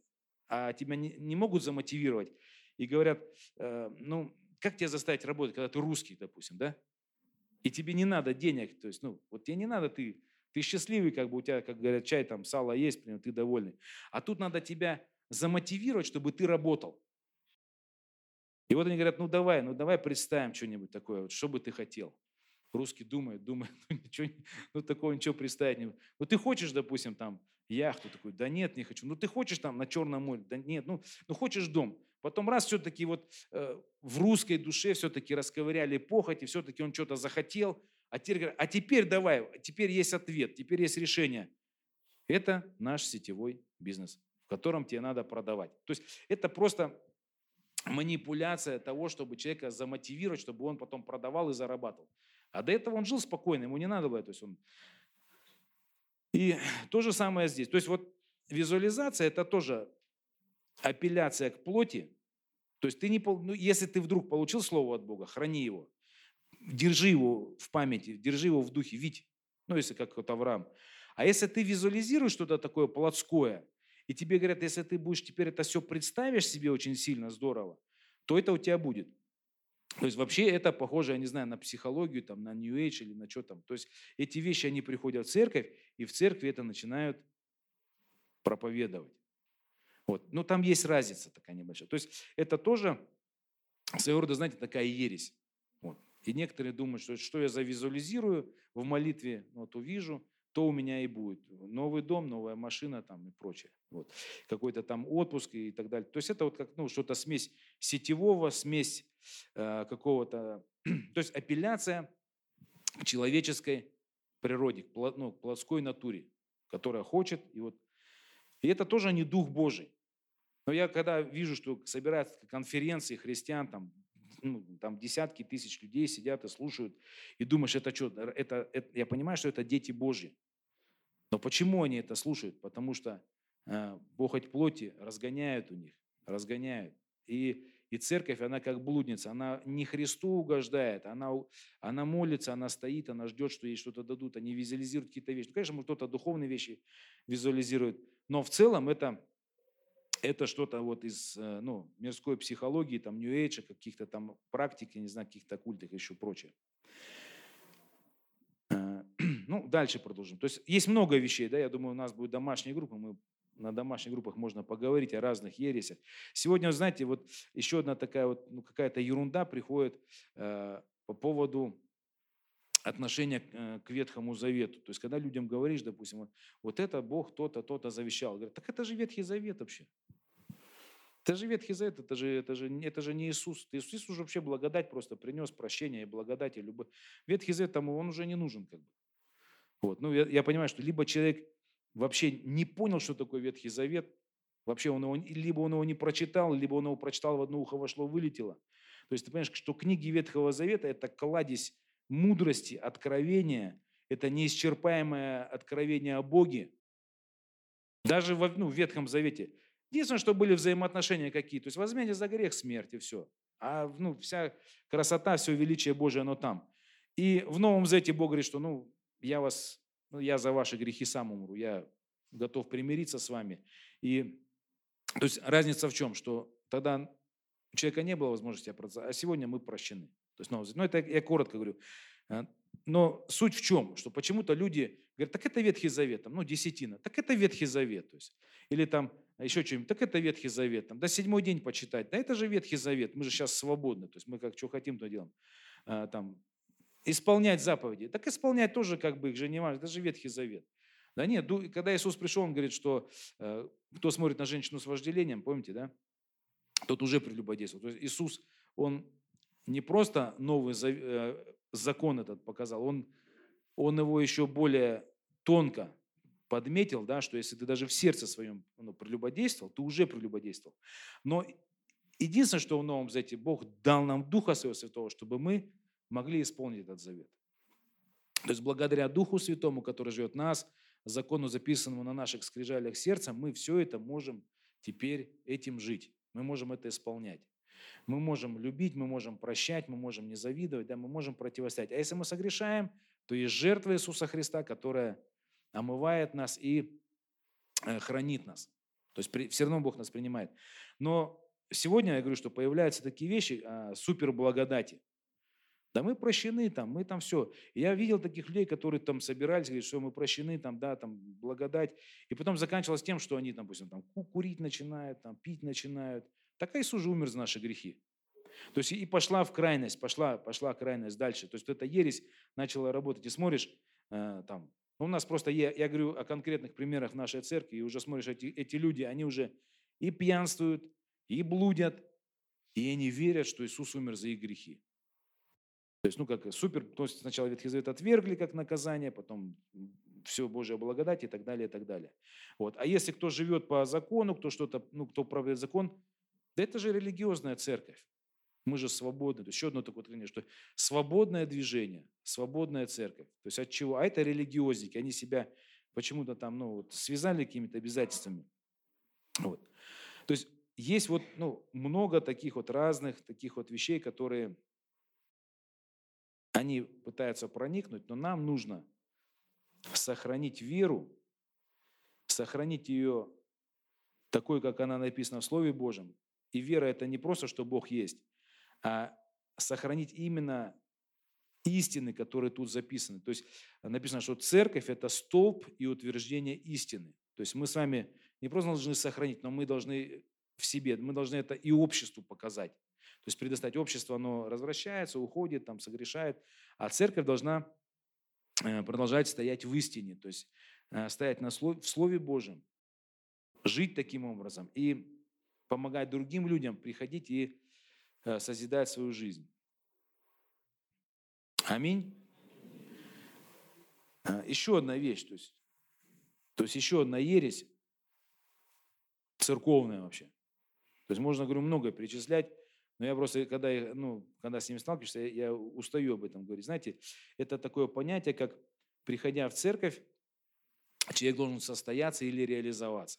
а тебя не, не могут замотивировать. И говорят, э, ну, как тебя заставить работать, когда ты русский, допустим, да? И тебе не надо денег, то есть, ну, вот тебе не надо, ты, ты счастливый, как бы у тебя, как говорят, чай, там, сало есть, ты довольный. А тут надо тебя замотивировать, чтобы ты работал. И вот они говорят, ну давай, ну давай представим что-нибудь такое, вот, что бы ты хотел. Русский думает, думает, ну, ничего, ну такого ничего представить не Ну ты хочешь, допустим, там яхту такой, да нет, не хочу. Ну ты хочешь там на Черном море, да нет, ну, ну хочешь дом. Потом раз все-таки вот э, в русской душе все-таки расковыряли похоти, все-таки он что-то захотел, а теперь а теперь давай, теперь есть ответ, теперь есть решение. Это наш сетевой бизнес, в котором тебе надо продавать. То есть это просто манипуляция того, чтобы человека замотивировать, чтобы он потом продавал и зарабатывал. А до этого он жил спокойно, ему не надо было. То есть он... И то же самое здесь. То есть вот визуализация – это тоже апелляция к плоти. То есть ты не, ну, если ты вдруг получил слово от Бога, храни его, держи его в памяти, держи его в духе, видь. Ну, если как вот Авраам. А если ты визуализируешь что-то такое плотское, и тебе говорят, если ты будешь теперь это все представишь себе очень сильно, здорово, то это у тебя будет. То есть вообще это похоже, я не знаю, на психологию, там, на New Age или на что там. То есть эти вещи, они приходят в церковь, и в церкви это начинают проповедовать. Вот. Но там есть разница такая небольшая. То есть это тоже своего рода, знаете, такая ересь. Вот. И некоторые думают, что что я завизуализирую в молитве, вот увижу, то у меня и будет. Новый дом, новая машина там и прочее. Вот. Какой-то там отпуск и так далее. То есть это вот как ну, что-то смесь сетевого, смесь э, какого-то... то есть апелляция к человеческой природе, к, ну, к плотской натуре, которая хочет. И, вот, и это тоже не дух Божий. Но я когда вижу, что собираются конференции христиан, там, ну, там десятки тысяч людей сидят и слушают, и думаешь, это что, это, это, я понимаю, что это дети Божьи. Но почему они это слушают? Потому что э, похоть плоти разгоняют у них, разгоняют. И, и церковь, она как блудница, она не Христу угождает, она, она молится, она стоит, она ждет, что ей что-то дадут, они визуализируют какие-то вещи. Ну, конечно, кто-то духовные вещи визуализирует, но в целом это, это что-то вот из э, ну, мирской психологии, там, New каких-то там практик, я не знаю, каких-то культах и еще прочее. Дальше продолжим. То есть есть много вещей, да, я думаю, у нас будет домашняя группа, мы на домашних группах можно поговорить о разных ересях. Сегодня, знаете, вот еще одна такая вот, ну, какая-то ерунда приходит э, по поводу отношения э, к Ветхому Завету. То есть, когда людям говоришь, допустим, вот, это Бог то-то, то-то завещал. Говорят, так это же Ветхий Завет вообще. Это же Ветхий Завет, это же, это же, это же не Иисус. Иисус уже вообще благодать просто принес, прощение и благодать, и любовь. Ветхий Завет, тому он уже не нужен как бы. Вот. Ну, я, я понимаю, что либо человек вообще не понял, что такое Ветхий Завет, вообще он его, либо он его не прочитал, либо он его прочитал, в одно ухо вошло, вылетело. То есть ты понимаешь, что книги Ветхого Завета – это кладезь мудрости, откровения, это неисчерпаемое откровение о Боге. Даже в, ну, в Ветхом Завете. Единственное, что были взаимоотношения какие. То есть возмездие за грех смерти, все. А ну, вся красота, все величие Божие, оно там. И в Новом Завете Бог говорит, что ну, я вас, ну, я за ваши грехи сам умру, я готов примириться с вами. И то есть разница в чем, что тогда у человека не было возможности оправдаться, а сегодня мы прощены. То есть, ну, ну, это я коротко говорю. А, но суть в чем, что почему-то люди говорят, так это Ветхий Завет, там, ну, десятина, так это Ветхий Завет. То есть, или там еще что-нибудь. Так это Ветхий Завет. Там, да седьмой день почитать. Да это же Ветхий Завет. Мы же сейчас свободны. То есть мы как что хотим, то делаем. А, там, исполнять заповеди. Так исполнять тоже как бы их же не важно. Это же Ветхий Завет. Да нет, когда Иисус пришел, Он говорит, что э, кто смотрит на женщину с вожделением, помните, да? Тот уже прелюбодействовал. То есть Иисус, Он не просто новый э, закон этот показал, Он, он его еще более тонко подметил, да, что если ты даже в сердце своем ну, прелюбодействовал, ты уже прелюбодействовал. Но единственное, что в Новом Завете Бог дал нам Духа Своего Святого, чтобы мы могли исполнить этот завет. То есть благодаря Духу Святому, который живет в нас, закону, записанному на наших скрижалях сердца, мы все это можем теперь этим жить. Мы можем это исполнять. Мы можем любить, мы можем прощать, мы можем не завидовать, да, мы можем противостоять. А если мы согрешаем, то есть жертва Иисуса Христа, которая омывает нас и э, хранит нас. То есть все равно Бог нас принимает. Но сегодня я говорю, что появляются такие вещи, а, супер благодати. Да мы прощены там, мы там все. Я видел таких людей, которые там собирались, говорят, что мы прощены, там, да, там, благодать. И потом заканчивалось тем, что они, там, допустим, там, курить начинают, там, пить начинают. Так Иисус же умер за наши грехи. То есть и пошла в крайность, пошла, пошла крайность дальше. То есть эта ересь начала работать. И смотришь, э, там, у нас просто, я, я говорю о конкретных примерах нашей церкви, и уже смотришь, эти, эти люди, они уже и пьянствуют, и блудят, и они верят, что Иисус умер за их грехи. То есть, ну, как супер, то есть сначала Ветхий Завет отвергли как наказание, потом все Божья благодать и так далее, и так далее. Вот. А если кто живет по закону, кто что-то, ну, кто управляет закон, да это же религиозная церковь. Мы же свободны. То есть еще одно такое трение, что свободное движение, свободная церковь. То есть от чего? А это религиозники. Они себя почему-то там ну, вот, связали какими-то обязательствами. Вот. То есть есть вот ну, много таких вот разных таких вот вещей, которые они пытаются проникнуть, но нам нужно сохранить веру, сохранить ее такой, как она написана в Слове Божьем. И вера – это не просто, что Бог есть, а сохранить именно истины, которые тут записаны. То есть написано, что церковь – это столб и утверждение истины. То есть мы с вами не просто должны сохранить, но мы должны в себе, мы должны это и обществу показать. То есть предоставить общество, оно развращается, уходит, там, согрешает, а церковь должна э, продолжать стоять в истине, то есть э, стоять на слове, в Слове Божьем, жить таким образом и помогать другим людям приходить и э, созидать свою жизнь. Аминь. Еще одна вещь, то есть, то есть еще одна ересь церковная вообще. То есть можно, говорю, многое перечислять. Но я просто, когда, ну, когда с ними сталкиваешься, я, я устаю об этом говорить. Знаете, это такое понятие, как приходя в церковь, человек должен состояться или реализоваться.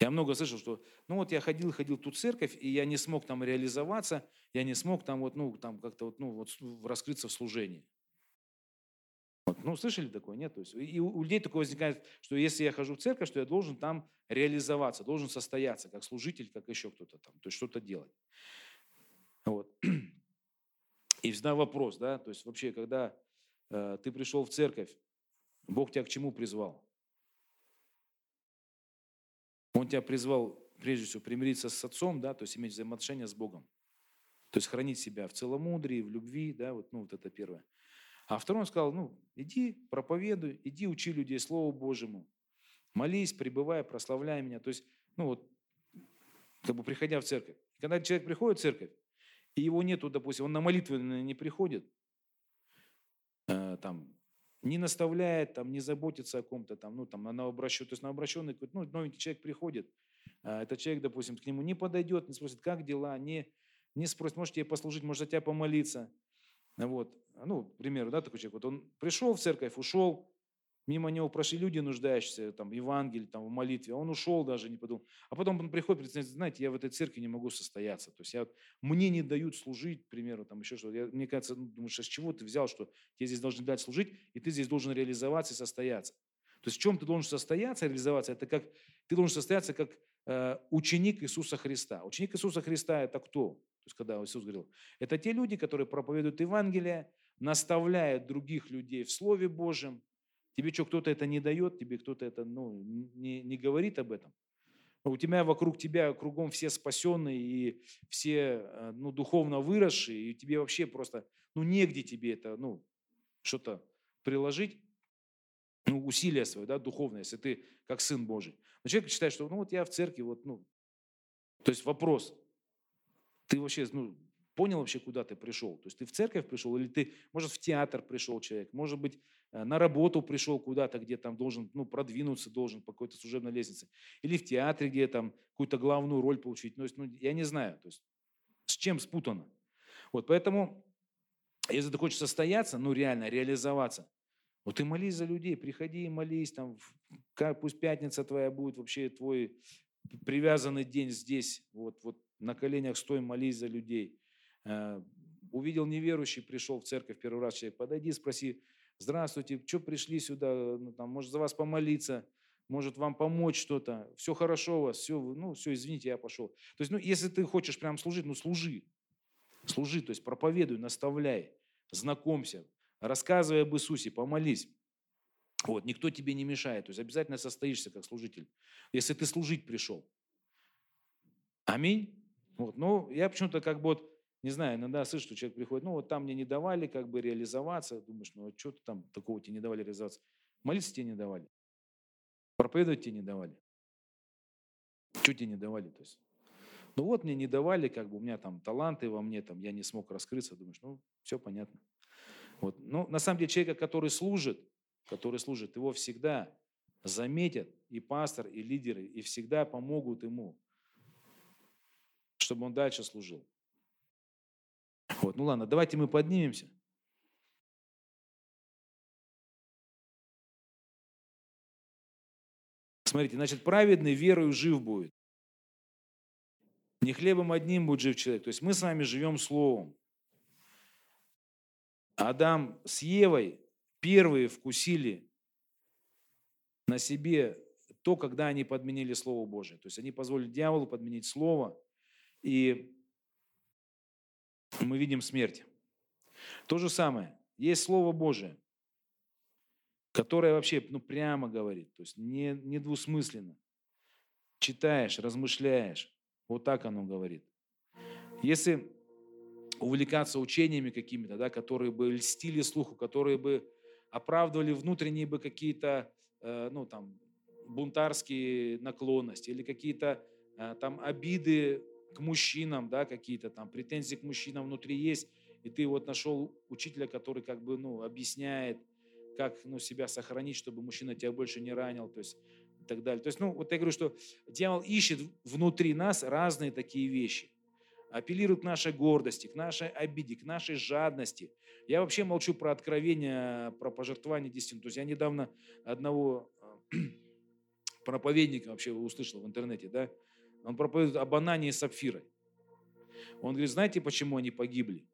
Я много слышал, что, ну вот я ходил, ходил в ту церковь, и я не смог там реализоваться, я не смог там вот, ну, там как-то вот, ну, вот раскрыться в служении. Вот, ну, слышали такое? Нет? То есть, и у людей такое возникает, что если я хожу в церковь, что я должен там реализоваться, должен состояться, как служитель, как еще кто-то там, то есть что-то делать. Вот. И всегда вопрос, да, то есть вообще, когда э, ты пришел в церковь, Бог тебя к чему призвал? Он тебя призвал, прежде всего, примириться с Отцом, да, то есть иметь взаимоотношения с Богом. То есть хранить себя в целомудрии, в любви, да, вот, ну, вот это первое. А второй он сказал, ну, иди, проповедуй, иди учи людей Слову Божьему, молись, пребывай, прославляй меня. То есть, ну вот, как бы приходя в церковь. Когда человек приходит в церковь, и его нету, допустим, он на молитвы не приходит, э, там, не наставляет, там, не заботится о ком-то, там, ну, там, на обращенный, то есть на обращенный, ну, новенький человек приходит, э, этот человек, допустим, к нему не подойдет, не спросит, как дела, не, не спросит, может тебе послужить, может за тебя помолиться. Вот. Ну, к примеру, да, такой человек. Вот он пришел в церковь, ушел, мимо него прошли люди, нуждающиеся там, в Евангелии, там, в молитве, он ушел даже, не подумал. А потом он приходит, говорит, знаете, я в этой церкви не могу состояться. То есть я, мне не дают служить, к примеру, там еще что-то. Мне кажется, ну, думаешь, а с чего ты взял, что тебе здесь должны дать служить, и ты здесь должен реализоваться и состояться. То есть в чем ты должен состояться, реализоваться? Это как ты должен состояться как э, ученик Иисуса Христа. Ученик Иисуса Христа – это кто? То есть, когда Иисус говорил, это те люди, которые проповедуют Евангелие, наставляют других людей в Слове Божьем, Тебе что, кто-то это не дает, тебе кто-то это ну, не, не говорит об этом? У тебя вокруг тебя кругом все спасенные и все э, ну, духовно выросшие, и тебе вообще просто, ну, негде тебе это, ну, что-то приложить, ну, усилия свое, да, духовное, если ты как сын Божий. Но человек считает, что, ну, вот я в церкви, вот, ну, то есть вопрос, ты вообще, ну, понял вообще, куда ты пришел? То есть ты в церковь пришел или ты, может, в театр пришел человек, может быть, э, на работу пришел куда-то, где там должен, ну, продвинуться должен по какой-то служебной лестнице, или в театре, где там какую-то главную роль получить. Ну, ну, я не знаю, то есть с чем спутано. Вот, поэтому, если ты хочешь состояться, ну, реально реализоваться, вот ты молись за людей, приходи и молись, там, как, пусть пятница твоя будет вообще твой привязанный день здесь, вот, вот на коленях стой, молись за людей. Э, увидел неверующий, пришел в церковь первый раз человек, подойди, спроси, здравствуйте, что пришли сюда, ну, там, может за вас помолиться, может вам помочь что-то, все хорошо у вас, все, ну все, извините, я пошел. То есть, ну, если ты хочешь прям служить, ну служи, служи, то есть проповедуй, наставляй, знакомься, рассказывай об Иисусе, помолись. Вот, никто тебе не мешает, то есть обязательно состоишься как служитель, если ты служить пришел. Аминь. Вот, ну, я почему-то как бы вот не знаю, иногда слышу, что человек приходит, ну вот там мне не давали как бы реализоваться, думаешь, ну вот что-то там такого тебе не давали реализоваться. Молиться тебе не давали. Проповедовать тебе не давали. Что тебе не давали? То есть, ну вот мне не давали, как бы у меня там таланты во мне, там я не смог раскрыться, думаешь, ну все понятно. Вот. Но на самом деле человека, который служит, который служит, его всегда заметят и пастор, и лидеры, и всегда помогут ему, чтобы он дальше служил. Вот, ну ладно, давайте мы поднимемся. Смотрите, значит, праведный верою жив будет. Не хлебом одним будет жив человек. То есть мы с вами живем Словом. Адам с Евой первые вкусили на себе то, когда они подменили Слово Божие. То есть они позволили дьяволу подменить Слово. И мы видим смерть. То же самое. Есть Слово Божие, которое вообще ну, прямо говорит, то есть не, не двусмысленно. Читаешь, размышляешь, вот так оно говорит. Если увлекаться учениями какими-то, да, которые бы льстили слуху, которые бы оправдывали внутренние бы какие-то, э, ну, там, бунтарские наклонности или какие-то э, там обиды к мужчинам, да, какие-то там претензии к мужчинам внутри есть, и ты вот нашел учителя, который как бы, ну, объясняет, как, ну, себя сохранить, чтобы мужчина тебя больше не ранил, то есть и так далее. То есть, ну, вот я говорю, что дьявол ищет внутри нас разные такие вещи. Апеллирует к нашей гордости, к нашей обиде, к нашей жадности. Я вообще молчу про откровение, про пожертвование десятин. То есть я недавно одного э, проповедника вообще услышал в интернете, да, он проповедует об Анане и Сапфирой. Он говорит, знаете, почему они погибли?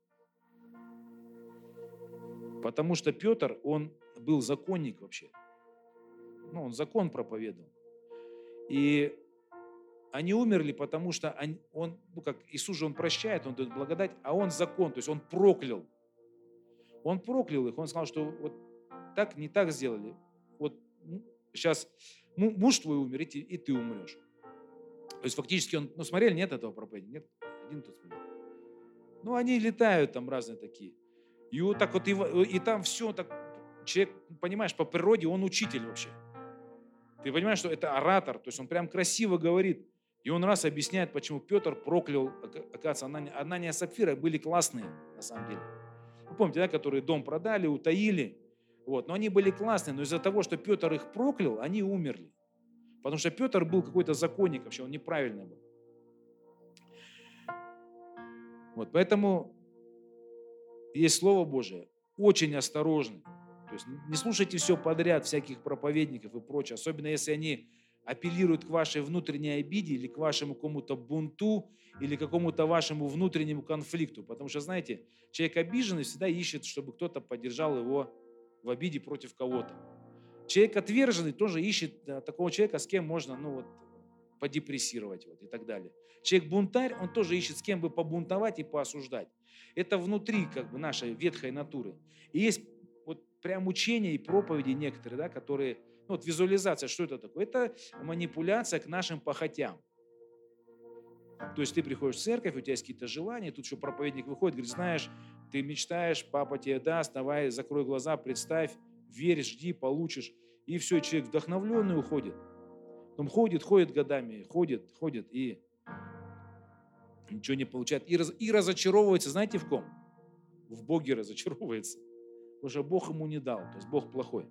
Потому что Петр, он был законник вообще. Ну, он закон проповедовал. И они умерли, потому что он, ну как, Иисус же он прощает, он дает благодать, а он закон, то есть он проклял. Он проклял их, он сказал, что вот так, не так сделали. Вот сейчас муж твой умер, и ты умрешь. То есть фактически он, ну смотрели, нет этого проповедника? Нет, один тут смотрел. Ну они летают там разные такие. И вот так вот, и, и там все так, человек, понимаешь, по природе он учитель вообще. Ты понимаешь, что это оратор, то есть он прям красиво говорит. И он раз объясняет, почему Петр проклял, оказывается, Анания, Анания Сапфира были классные, на самом деле. Вы помните, да, которые дом продали, утаили. Вот, но они были классные, но из-за того, что Петр их проклял, они умерли. Потому что Петр был какой-то законник вообще, он неправильный был. Вот, поэтому есть Слово Божие, очень осторожны. То есть не слушайте все подряд, всяких проповедников и прочее, особенно если они апеллируют к вашей внутренней обиде или к вашему какому-то бунту или какому-то вашему внутреннему конфликту. Потому что, знаете, человек обиженный всегда ищет, чтобы кто-то поддержал его в обиде против кого-то. Человек отверженный тоже ищет да, такого человека, с кем можно, ну вот, подепрессировать вот, и так далее. Человек бунтарь, он тоже ищет с кем бы побунтовать и поосуждать. Это внутри как бы нашей ветхой натуры. И есть вот прям учения и проповеди некоторые, да, которые, ну вот визуализация, что это такое? Это манипуляция к нашим похотям. То есть ты приходишь в церковь, у тебя есть какие-то желания, тут еще проповедник выходит, говорит, знаешь, ты мечтаешь, папа тебе даст, давай, закрой глаза, представь, верь, жди, получишь. И все, человек вдохновленный уходит. Он ходит, ходит годами, ходит, ходит и ничего не получает. И, раз, и разочаровывается, знаете в ком? В Боге разочаровывается. Потому что Бог ему не дал, то есть Бог плохой.